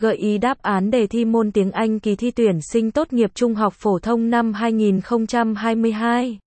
Gợi ý đáp án đề thi môn tiếng Anh kỳ thi tuyển sinh tốt nghiệp trung học phổ thông năm 2022.